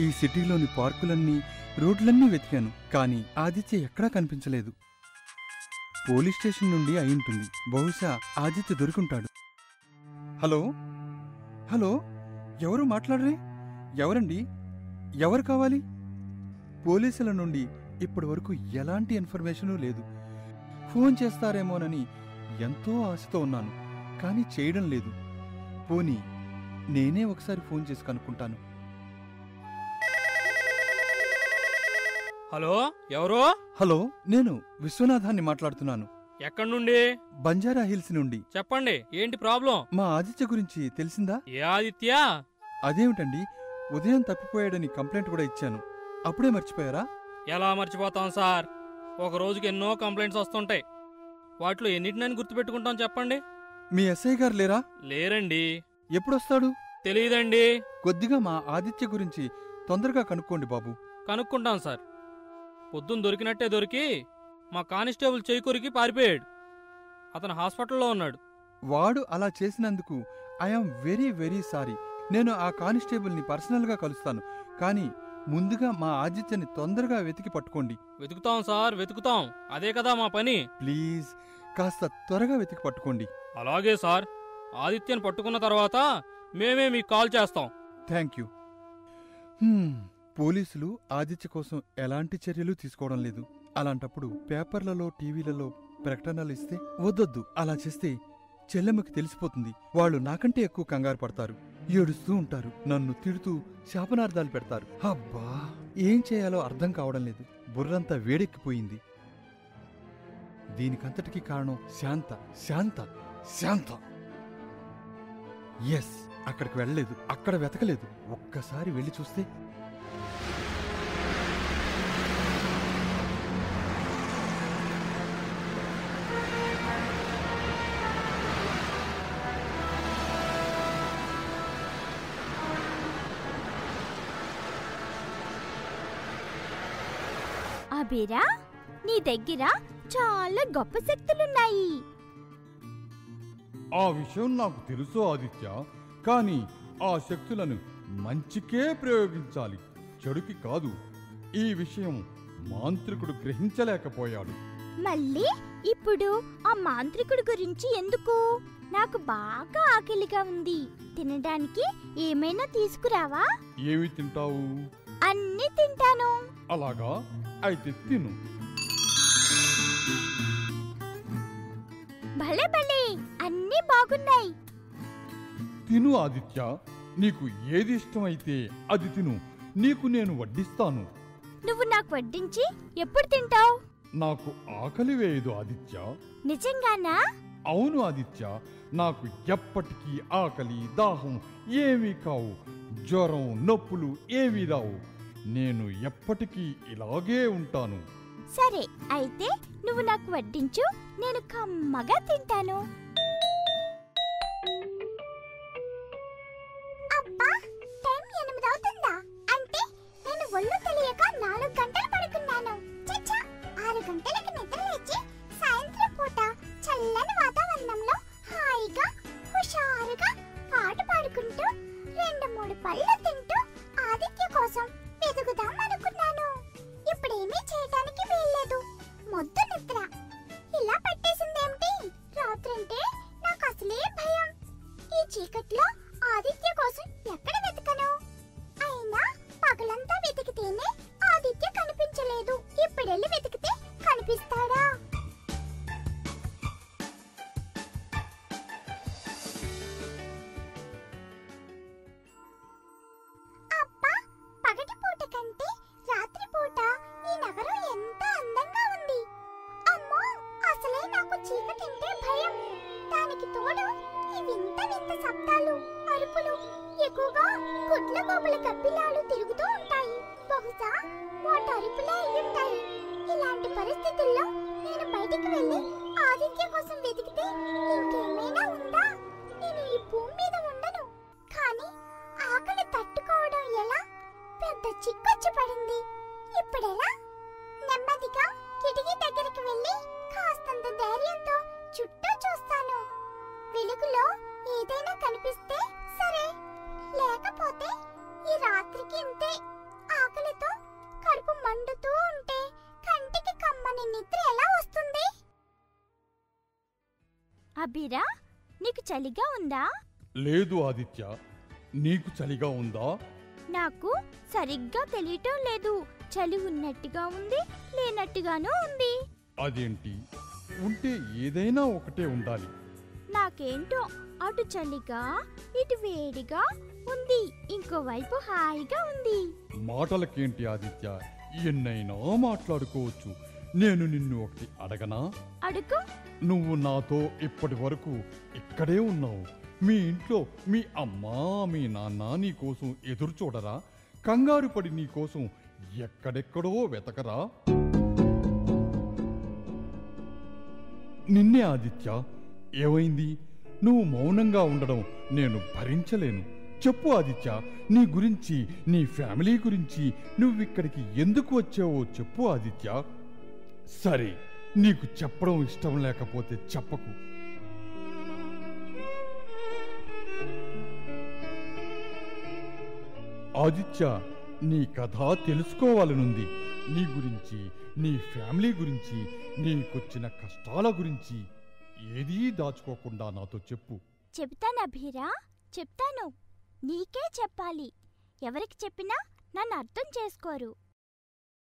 ఈ సిటీలోని పార్కులన్నీ రోడ్లన్నీ వెతికాను కానీ ఆదిత్య ఎక్కడా కనిపించలేదు. పోలీస్ స్టేషన్ నుండి అయింటుంది బహుశా ఆదిత్య దొరికింటాడు. హలో? హలో? ఎవరు మాట్లాడరే? ఎవరండి? ఎవరు కావాలి? పోలీసుల నుండి ఇప్పటి వరకు ఎలాంటి ఇన్ఫర్మేషను లేదు. ఫోన్ చేస్తారేమోనని ఎంతో ఆశతో ఉన్నాను కానీ చేయడం లేదు. పోనీ నేనే ఒకసారి ఫోన్ చేసి కనుక్కుంటాను. హలో ఎవరు? హలో నేను విశ్వనాథాన్ని మాట్లాడుతున్నాను. ఎక్కడి నుండి? బంజారా హిల్స్ నుండి. చెప్పండి ఏంటి ప్రాబ్లం? మా ఆదిత్య గురించి తెలిసిందా? ఏ ఆదిత్య? అదేమిటండి ఉదయం తప్పిపోయాడని కంప్లైంట్ కూడా ఇచ్చాను. అప్పుడే మర్చిపోయారా? ఎలా మర్చిపోతాం సార్? ఒక రోజుకి ఎన్నో కంప్లైంట్స్ వస్తుంటాయి. వాటిలో ఎన్నిటినని గుర్తుపెట్టుకుంటాం చెప్పండి? మీ ఎస్ఐ గారు లేరా? లేరండి. ఎప్పుడొస్తాడు? తెలియదండి కొద్దిగా మా ఆదిత్య గురించి తొందరగా కనుక్కోండి బాబు. కనుక్కుంటాం సార్. పొద్దున్న దొరికినట్టే దొరికి మా కానిస్టేబుల్ చేయి కొరికి పారిపోయాడు. అతను హాస్పిటల్లో ఉన్నాడు. వాడు అలా చేసినందుకు ఐఎమ్ వెరీ వెరీ సారీ. నేను ఆ కానిస్టేబుల్ని పర్సనల్గా కలుస్తాను. కానీ ముందుగా మా ఆదిత్యని తొందరగా వెతికి పట్టుకోండి. వెతుకుతాం సార్ వెతుకుతాం. అదే కదా మా పని. ప్లీజ్ కాస్త త్వరగా వెతికి పట్టుకోండి. అలాగే సార్. ఆదిత్యను పట్టుకున్న తర్వాత మేమే మీకు కాల్ చేస్తాం. Thank you. పోలీసులు ఆదిత్య కోసం ఎలాంటి చర్యలు తీసుకోవడం లేదు. అలాంటప్పుడు పేపర్లలో టీవీలలో ప్రకటనలు ఇస్తే వద్దొద్దు. అలా చేస్తే చెల్లెమ్మకి తెలిసిపోతుంది. వాళ్ళు నాకంటే ఎక్కువ కంగారు పడతారు. ఏడుస్తూ ఉంటారు. నన్ను తిడుతూ శాపనార్థాలు పెడతారు. అబ్బా! ఏం చేయాలో అర్థం కావడం లేదు. బుర్రంతా వేడెక్కిపోయింది. దీనికంతటికీ కారణం శాంత శాంత శాంత. ఎస్! అక్కడికి వెళ్ళలేదు. అక్కడ వెతకలేదు. ఒక్కసారి వెళ్ళి చూస్తే అబిరా నీ దగ్గర చాలా గొప్ప శక్తులున్నాయి. ఆ విషయం నాకు తెలుసు ఆదిత్య కానీ ఆ శక్తులను మంచికే ప్రయోగించాలి. చెడుకి కాదు ఈ విషయం మాంత్రికుడు గ్రహించలేకపోయాడు. మళ్ళీ ఇప్పుడు ఆ మాంత్రికుడి గురించి ఎందుకు? నాకు బాగా ఆకలిగా ఉంది. తినడానికి ఏమైనా తీసుకురావా? ఏమి తింటావు? అన్నీ తింటాను. అలాగా? అయితే తిను. భలే భలే అన్నీ బాగున్నాయి. తిను ఆదిత్య నీకు ఏది ఇష్టమైతే అది తిను. నీకు నేను వడ్డిస్తాను. నువ్వు నాకు వడ్డించి ఎప్పుడు తింటావు? నాకు ఆకలి వేయదు ఆదిత్య. నిజంగానా? అవును ఆదిత్య నాకు ఎప్పటికీ ఆకలి దాహం ఏమీ కావు. జ్వరం నొప్పులు ఏమీ రావు. నేను ఎప్పటికీ ఇలాగే ఉంటాను. సరే అయితే నువ్వు నాకు వడ్డించు నేను కమ్మగా తింటాను. శబ్దాలు అరుపులు ఎక్కువగా గుడ్ల గోపుల కప్పిలాలు తిరుగుతూ ఉంటాయి. బహుశా వాటి అరుపులే అయ్యుంటాయి. ఇలాంటి పరిస్థితుల్లో నేను బయటికి వెళ్ళి ఆదిత్య కోసం వెతికి అభిరా నీకు చలిగా ఉందా? లేదు ఆదిత్య నీకు చలిగా ఉందా? నాకు సరిగ్గా తెలియటం లేదు. చలి ఉన్నట్టుగా ఉంది లేనట్టుగానూ ఉంది. అదేంటి? ఉంటే ఏదైనా ఒకటే ఉండాలి. నాకేంటో అటు చలిగా ఇటు వేడిగా ఉంది ఇంకోవైపు హాయిగా ఉంది. మాటలకేంటి ఆదిత్య? ఎన్నైనా మాట్లాడుకోవచ్చు. నేను నిన్ను ఒకటి అడగనా? అడుగు. నువ్వు నాతో ఇప్పటి వరకు ఇక్కడే ఉన్నావు. మీ ఇంట్లో మీ అమ్మ మీ నాన్న నీ కోసం ఎదురు చూడరా? కంగారు పడి నీకోసం ఎక్కడెక్కడో వెతకరా? నిన్నే ఆదిత్య ఏమైంది? నువ్వు మౌనంగా ఉండడం నేను భరించలేను. చెప్పు ఆదిత్య నీ గురించి నీ ఫ్యామిలీ గురించి నువ్విక్కడికి ఎందుకు వచ్చావో చెప్పు ఆదిత్య. సరే నీకు చెప్పడం ఇష్టం లేకపోతే చెప్పకు. ఆదిత్య నీ కథ తెలుసుకోవాలనుంది. నీ గురించి నీ ఫ్యామిలీ గురించి నీకొచ్చిన కష్టాల గురించి ఏదీ దాచుకోకుండా నాతో చెప్పు. చెప్తాను అభిరా చెప్తాను. నీకే చెప్పాలి. ఎవరికి చెప్పినా నన్ను అర్థం చేసుకోరు.